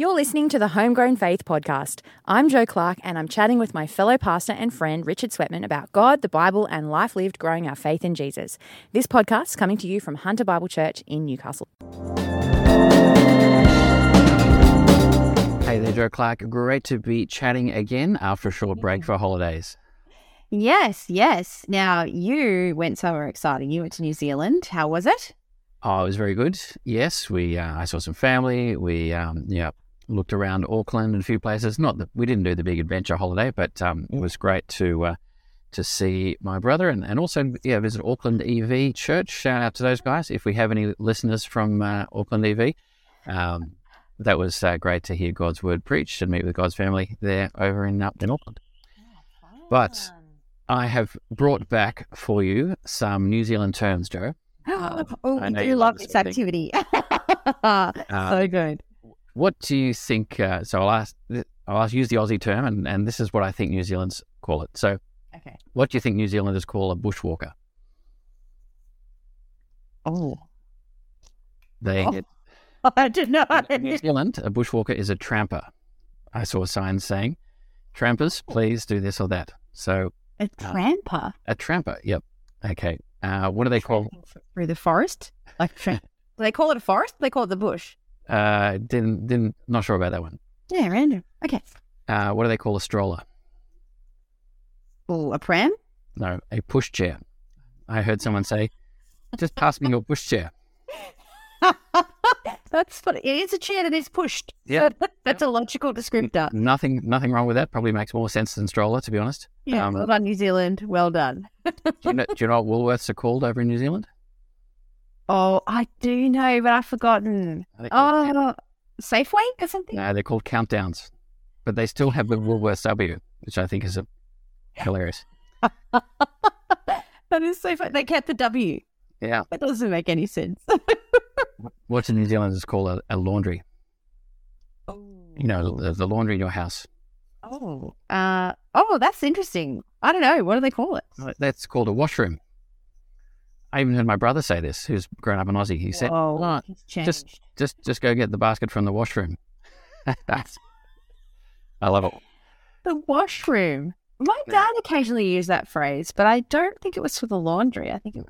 You're listening to the Homegrown Faith Podcast. I'm Jo Clark, and I'm chatting with my fellow pastor and friend Richard Sweatman about God, the Bible, and life lived growing our faith in Jesus. This podcast is coming to you from Hunter Bible Church in Newcastle. Hey there, Jo Clark. Great to be chatting again after a short break for holidays. Yes, yes. Now you went somewhere exciting. You went to New Zealand. How was it? Oh, it was very good. Yes, we. Uh, I saw some family. We, um, yeah, looked around Auckland and a few places. Not that we didn't do the big adventure holiday, but um, it was great to uh, to see my brother and, and also yeah visit Auckland EV Church. Shout out to those guys. If we have any listeners from uh, Auckland EV, um, that was uh, great to hear God's word preached and meet with God's family there over in uh, in Auckland. But I have brought back for you some New Zealand terms, Jo. oh, I I know do you love this this sort of activity. Uh, so good. What do you think? Uh, so I'll ask. I'll ask, use the Aussie term, and, and this is what I think New Zealanders call it. So, Okay. what do you think New Zealanders call a bushwalker? Oh, They Oh. I didn't know. in New Zealand, a bushwalker is a tramper. I saw signs saying, "Trampers, please do this or that." So, A tramper a tramper. Yep. Okay. Uh, what do they call? through the forest. Like, tra- do they call it a forest? They call it the bush. Uh, didn't didn't not sure about that one. Yeah, random. Okay. Uh, what do they call a stroller? Oh, a pram. No, a pushchair. I heard someone say, "Just pass me your pushchair." That's funny. It is a chair that is pushed. Yeah. That's a logical descriptor. Nothing, nothing wrong with that. Probably makes more sense than stroller, to be honest. Yeah. Um, well done, New Zealand. Well done. Do you know, do you know what Woolworths are called over in New Zealand? Oh, I do know, but I've forgotten. Called- Oh, Safeway or something? no, they're called Countdowns, but they still have the Woolworths W, which I think is a, hilarious. that is so funny. They kept the W. Yeah. That doesn't make any sense. What do New Zealanders call a, a laundry? Oh. You know, the, the laundry in your house. Oh. Uh, oh, that's interesting. I don't know. What do they call it? That's called a washroom. I even heard my brother say this, who's grown up in Aussie. He said, Whoa, "Oh, just, just, just go get the basket from the washroom. That's, I love it. The washroom. My dad occasionally used that phrase, but I don't think it was for the laundry. I think it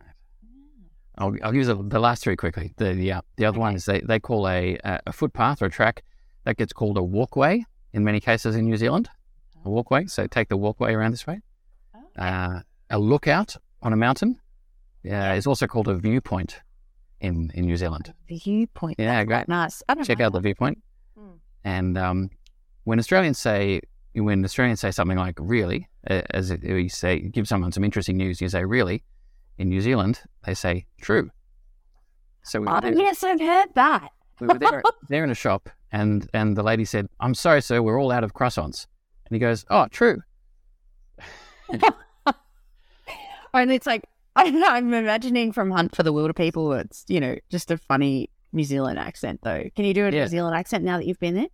I'll, I'll use the, the last three quickly. The the, uh, the other one is they, they call a, a footpath or a track that gets called a walkway in many cases in New Zealand. A walkway. So take the walkway around this way. Uh, a lookout on a mountain uh, is also called a viewpoint in, in New Zealand. viewpoint. Yeah, great. Nice. I don't Check out the viewpoint. Mm. And um, when Australians say when Australians say something like "really," as we say, give someone some interesting news, you say "really." In New Zealand, they say "true." So we Oh, yes, I've heard that. we were there, there in a shop, and and the lady said, "I'm sorry, sir, we're all out of croissants." And he goes, "Oh, true." And it's like, I don't know, I'm imagining from Hunt for the Wilderpeople, it's, you know, just a funny New Zealand accent, though. Can you do a Yeah. New Zealand accent now that you've been there?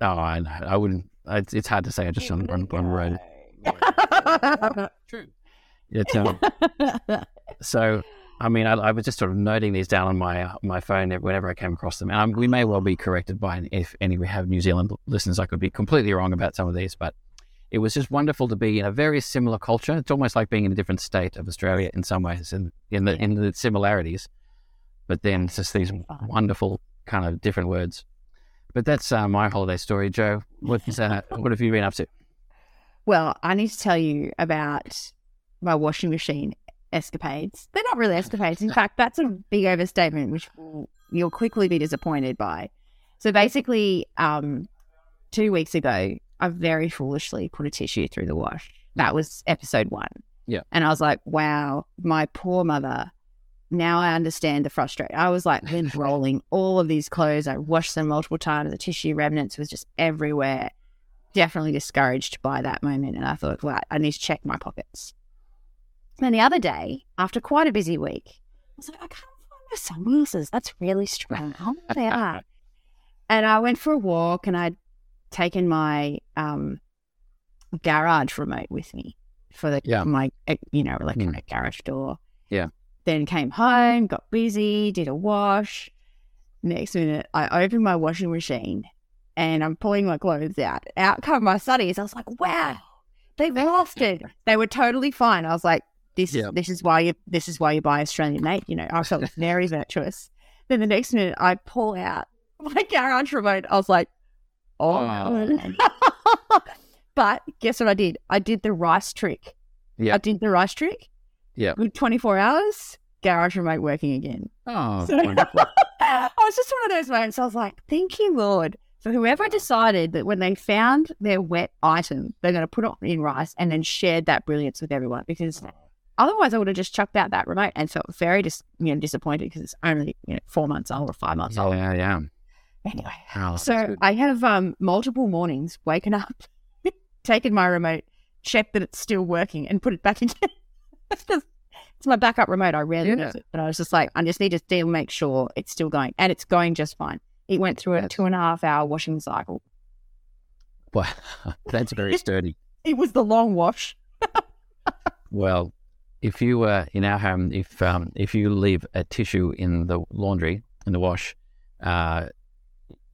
Oh, I. I wouldn't. It's, it's hard to say. I just on on, on the road. True. It's, um, so, I mean, I, I was just sort of noting these down on my uh, my phone whenever I came across them. And um, we may well be corrected by if any we have New Zealand listeners. I could be completely wrong about some of these, but it was just wonderful to be in a very similar culture. It's almost like being in a different state of Australia in some ways, in in the in the similarities, but then it's just these wonderful kind of different words. But that's uh, my holiday story, Jo. What's uh, what have you been up to? Well, I need to tell you about my washing machine escapades. They're not really escapades. In fact, that's a big overstatement, which you'll quickly be disappointed by. So basically, um, two weeks ago, I very foolishly put a tissue through the wash. That was episode one. Yeah. And I was like, wow, my poor mother. Now I understand the frustration. I was like then rolling all of these clothes. I washed them multiple times. The tissue remnants was just everywhere definitely discouraged by that moment. And I thought, well, I need to check my pockets. Then the other day, after quite a busy week, I was like, I can't find my sunglasses. That's really strange. Oh, they are. And I went for a walk and I'd taken my um, garage remote with me for the Yeah. my eh, you know electronic garage door. Yeah. Then came home, got busy, did a wash. Next minute, I opened my washing machine and I'm pulling my clothes out. Out come my studies. I was like, wow, they lasted. They were totally fine. I was like, this Yeah. this is why you this is why you buy Australian made. You know, I felt very virtuous. Then the next minute I pull out my garage remote. I was like, oh, oh but guess what I did? I did the rice trick. Yeah. I did the rice trick. Yeah. Good 24 hours, garage remote working again. Oh, So- I was just one of those moments. I was like, thank you, Lord. For whoever decided that when they found their wet item, they're going to put it in rice and then shared that brilliance with everyone because otherwise I would have just chucked out that remote and felt very dis- you know, disappointed because it's only you know, four months old or five months old. Oh, yeah, yeah. Anyway, Oh, so. I have um, multiple mornings waking up, taken my remote, checked that it's still working, and put it back in. it's just- it's my backup remote. I rarely Yeah. use it, but I was just like, I just need to still make sure it's still going, and it's going just fine. It went through a two and a half hour washing cycle. Wow, that's very sturdy. It was the long wash. Well, if you uh, in our home, if um, if you leave a tissue in the laundry in the wash, uh,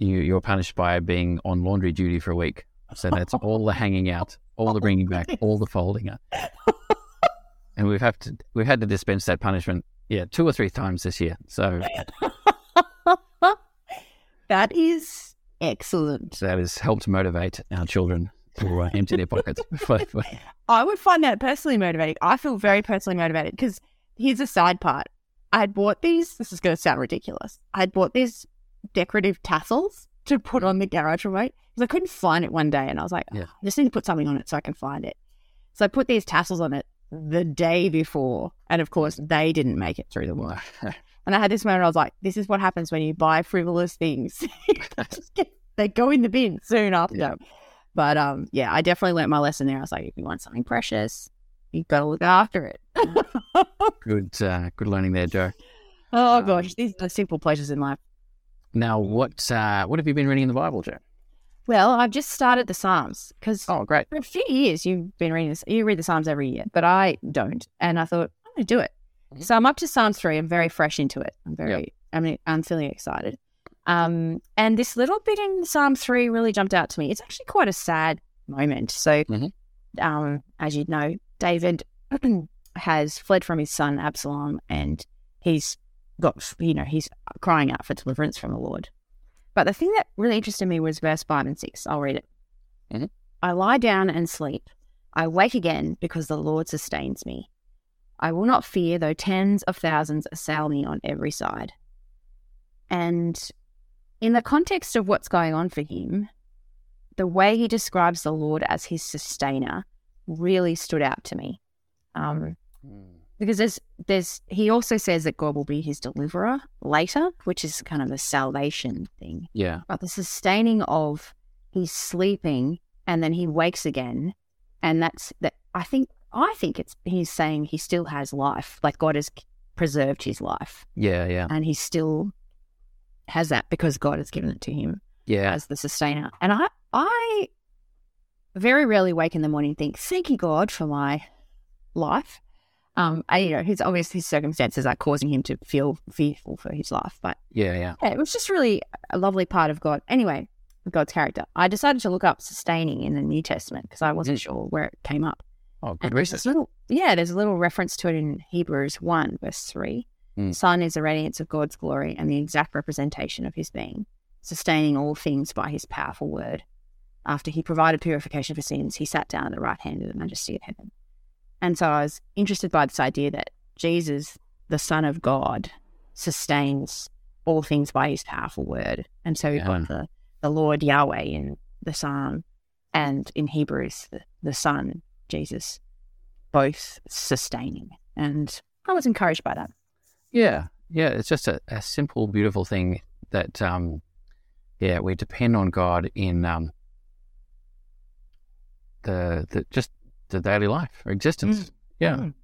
you you're punished by being on laundry duty for a week. So that's all the hanging out, all the bringing back, all the folding up. And we've have to we've had to dispense that punishment, yeah, two or three times this year. So That is excellent. that has helped motivate our children to uh, empty their pockets. I would find that personally motivating. I feel very personally motivated because here's a side part. I had bought these, this is going to sound ridiculous. I had bought these decorative tassels to put on the garage remote because I couldn't find it one day. And I was like, Yeah. "Oh, I just need to put something on it so I can find it. So I put these tassels on it the day before. And of course, they didn't make it through the wash. And I had this moment, I was like, this is what happens when you buy frivolous things. get, they go in the bin soon after. Yeah. But um, yeah, I definitely learnt my lesson there. I was like, if you want something precious, you've got to look after it. good, uh, good learning there, Jo. oh Um, gosh, these are the simple pleasures in life. Now, what uh, what have you been reading in the Bible, Jo? Well, I've just started the Psalms because Oh, great. for a few years you've been reading this. You read the Psalms every year, but I don't. And I thought I'm going to do it. Mhm. So I'm up to Psalms three. I'm very fresh into it. I'm very. I mean, I'm feeling excited. Um, and this little bit in Psalm three really jumped out to me. It's actually quite a sad moment. So, Mhm. um, as you know, David has fled from his son Absalom, and he's got you know he's crying out for deliverance from the Lord. But the thing that really interested me was verse five and six. I'll read it. Mhm. I lie down and sleep. I wake again because the Lord sustains me. I will not fear though tens of thousands assail me on every side. And in the context of what's going on for him, the way he describes the Lord as his sustainer really stood out to me. Um, because there's there's he also says that God will be his deliverer later, which is kind of a salvation thing. Yeah, But the sustaining of he's sleeping and then he wakes again, and that's that. I think I think it's he's saying he still has life, like God has preserved his life, yeah, yeah, and he still has that because God has given it to him yeah. as the sustainer. And I I very rarely wake in the morning and think, "Thank you, God, for my life." Um, I, you know, his obvious his circumstances are causing him to feel fearful for his life, but Yeah, yeah. yeah, it was just really a lovely part of God. Anyway, God's character. I decided to look up sustaining in the New Testament because I wasn't sure where it came up. Oh, good And research. little, yeah, there's a little reference to it in Hebrews 1, verse 3. Mm. Son is the radiance of God's glory and the exact representation of his being, sustaining all things by his powerful word. After he provided purification for sins, he sat down at the right hand of the majesty of heaven. And so I was interested by this idea that Jesus, the Son of God, sustains all things by his powerful word. And so we've Yeah. got the, the Lord Yahweh in the Psalm and in Hebrews, the, the Son, Jesus, both sustaining. And I was encouraged by that. Yeah, yeah. It's just a, a simple, beautiful thing that, um, yeah, we depend on God in um, the the just the daily life or existence. Yeah, Mm.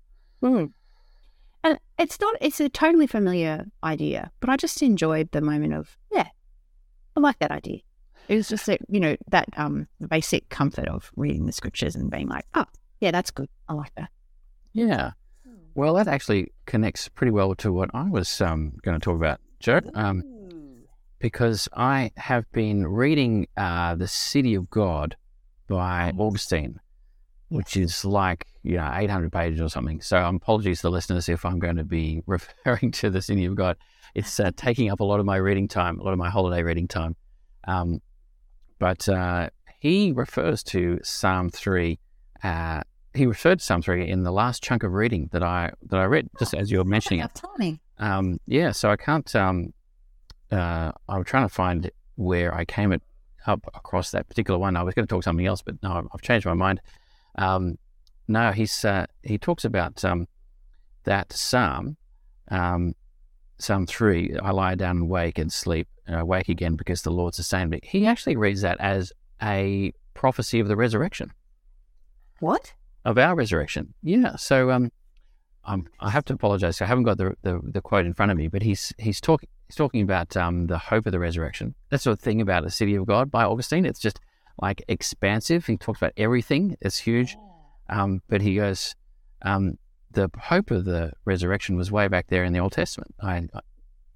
Mm. And it's not, it's a totally familiar idea, but I just enjoyed the moment of, yeah, I like that idea. It was just that, you know, that um basic comfort of reading the scriptures and being like, oh, yeah, that's good. I like that. yeah. Well, that actually connects pretty well to what I was um, going to talk about, Jo. Um, because I have been reading uh, The City of God by Augustine, which is like, you know, 800 pages or something. So um, apologies to the listeners if I'm going to be referring to The City of God. It's uh, taking up a lot of my reading time, a lot of my holiday reading time. Um, but uh, he refers to Psalm 3. Uh, he referred to Psalm 3 in the last chunk of reading that I that I read, just as you were mentioning it. Timing. Um, yeah, so I can't. Um, uh, I'm trying to find where I came it up across that particular one. I was going to talk something else, but no, I've changed my mind. Um, no, he's uh, he talks about um, that psalm, um, Psalm three. I lie down and wake and sleep, and I wake again because the Lord sustained me. He actually reads that as a prophecy of the resurrection, What? of our resurrection. Yeah. So um, um, I have to apologize. I haven't got the, the the quote in front of me, but he's he's talking he's talking about um, the hope of the resurrection. That's the thing about the city of God by Augustine. It's just like expansive. He talks about everything. It's huge. Um, but he goes, um, the hope of the resurrection was way back there in the Old Testament. I,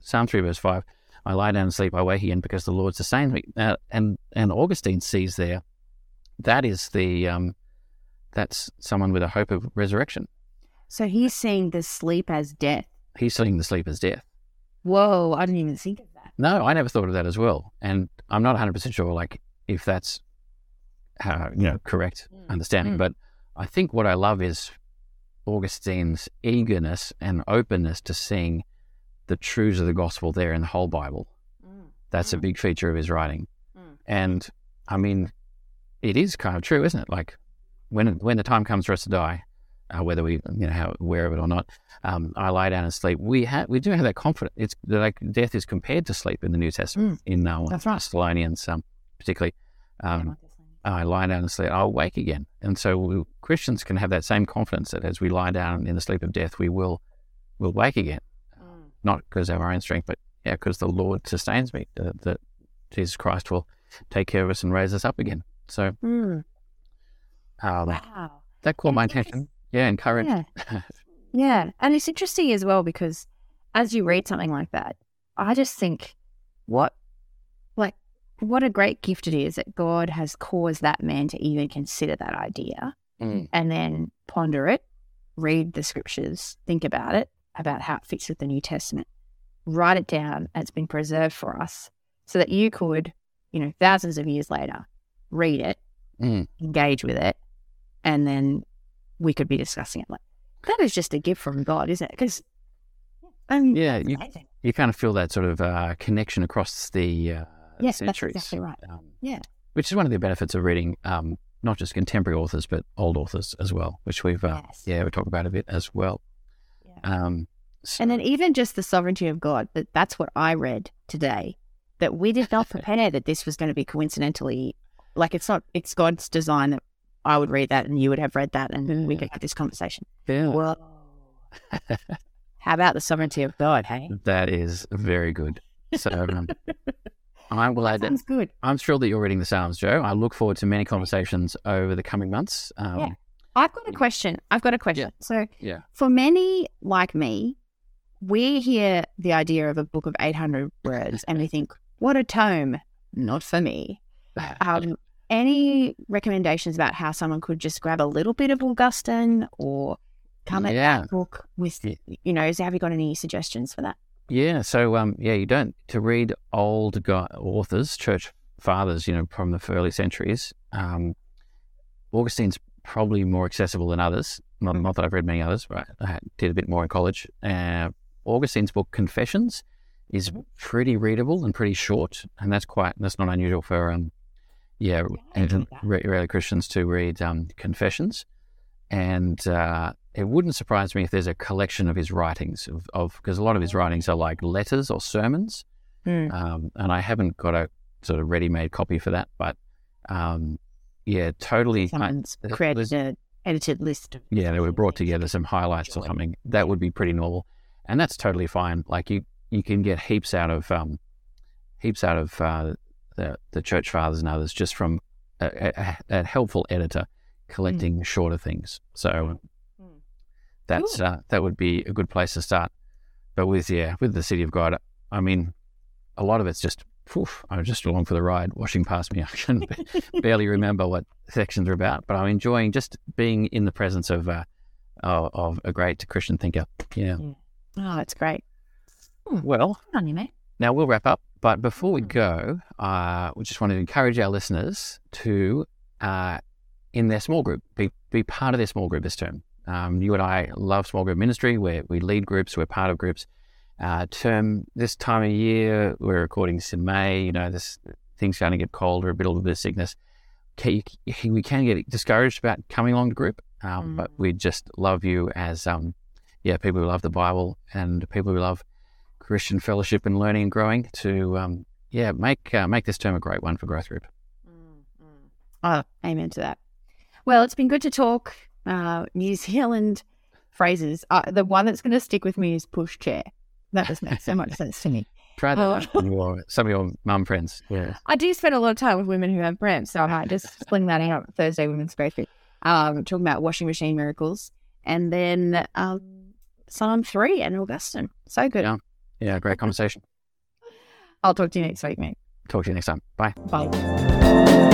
Psalm three verse five. I lie down and sleep. I wake again because the Lord sustains me. Uh, and and Augustine sees there that is the um, that's someone with a hope of resurrection. So he's seeing the sleep as death. He's seeing the sleep as death. Whoa, I didn't even think of that. No, I never thought of that as well, and I'm not 100 percent sure, like if that's how you know correct understanding. Mm. But I think what I love is Augustine's eagerness and openness to seeing the truths of the gospel there in the whole Bible. That's a Mm. big feature of his writing, Mm. and I mean, it is kind of true, isn't it? Like when when the time comes for us to die, uh, whether we you know how aware of it or not, um, I lie down and sleep. We have we do have that confidence. It's like death is compared to sleep in the New Testament in uh, That's right. Thessalonians, um, particularly. Um, I lie down and sleep. I'll wake again, and so we, Christians can have that same confidence that as we lie down in the sleep of death, we will will wake again, not because of our own strength, but yeah, because the Lord sustains me. That, that Jesus Christ will take care of us and raise us up again. So Mm. um, Wow. that caught my attention. Yeah, encourage. Yeah. Yeah. And it's interesting as well because as you read something like that, I just think, what, what a great gift it is that God has caused that man to even consider that idea Mm. and then ponder it, read the scriptures, think about it, about how it fits with the New Testament, write it down. and It's been preserved for us so that you could, you know, thousands of years later, read it, Mm. engage with it, and then we could be discussing it. Like that is just a gift from God, isn't it? Because um, Yeah, you, you kind of feel that sort of uh, connection across the uh, Yes, that's centuries. exactly right. Um, Yeah. which is one of the benefits of reading um, not just contemporary authors but old authors as well, which we've uh, Yes. yeah we talk about a bit as well. Yeah. Um, so- And then even just the sovereignty of God, that that's what I read today. That we did not prepare that this was going to be coincidentally, like it's not, it's God's design that I would read that and you would have read that and we Yeah. could have this conversation. yeah, Whoa. How about the sovereignty of God, hey? that is very good. So um, I'm glad that Sounds good. I'm thrilled that you're reading the Psalms, Jo. I look forward to many conversations over the coming months. Um, Yeah. I've got a question. I've got a question. So, Yeah. for many like me, we hear the idea of a book of 800 words and we think, what a tome. Not for me. Um, any recommendations about how someone could just grab a little bit of Augustine or come at Yeah. that book with, Yeah. you know, is, have you got any suggestions for that? Yeah, so um, yeah, you don't to read old guy, authors, church fathers, you know, from the early centuries. Um, Augustine's probably more accessible than others. Not, not that I've read many others, but I did a bit more in college. Uh, Augustine's book Confessions is pretty readable and pretty short, and that's quite that's not unusual for um, yeah, and re- early Christians to read um, Confessions. And uh, it wouldn't surprise me if there's a collection of his writings of because a lot of his writings are like letters or sermons, Hmm. um, and I haven't got a sort of ready-made copy for that. But um, yeah, totally. Someone's there created an edited list of. yeah, they were brought together some highlights or something. That would be pretty normal, and that's totally fine. Like you, you can get heaps out of um, heaps out of uh, the the church fathers and others just from a, a, a helpful editor collecting shorter things. So Mm. That's uh, that would be a good place to start. But with yeah, with the City of God, I mean, a lot of it's just phew, I was just along for the ride, washing past me. I can barely remember what sections are about, but I'm enjoying just being in the presence of uh, of, a great Christian thinker. Yeah. Oh, it's great. Well, Good on you, mate. now we'll wrap up, but before we Mm. go, uh, we just want to encourage our listeners to, uh, in their small group, be be part of their small group this term. Um, you and I love small group ministry, where we lead groups, we're part of groups. Uh, term this time of year, we're recording this in May. You know, this things going to get colder, a bit, a little bit of sickness. Can, you, we can get discouraged about coming along to group, um, but we just love you as, um, yeah, people who love the Bible and people who love Christian fellowship and learning and growing. To, um, yeah, make uh, make this term a great one for growth group. Oh, amen to that. Well, it's been good to talk uh, New Zealand phrases. Uh, the one that's going to stick with me is push chair. That just makes so much sense to me. Try that with your, some of your mum friends. Yeah. I do spend a lot of time with women who have cramps, so I might just sling that out Thursday Women's Growth Group. Um, talking about washing machine miracles, and then um, Psalm three and Augustine. So good. Yeah. Yeah, great conversation. I'll talk to you next week, mate. Talk to you next time. Bye. Bye.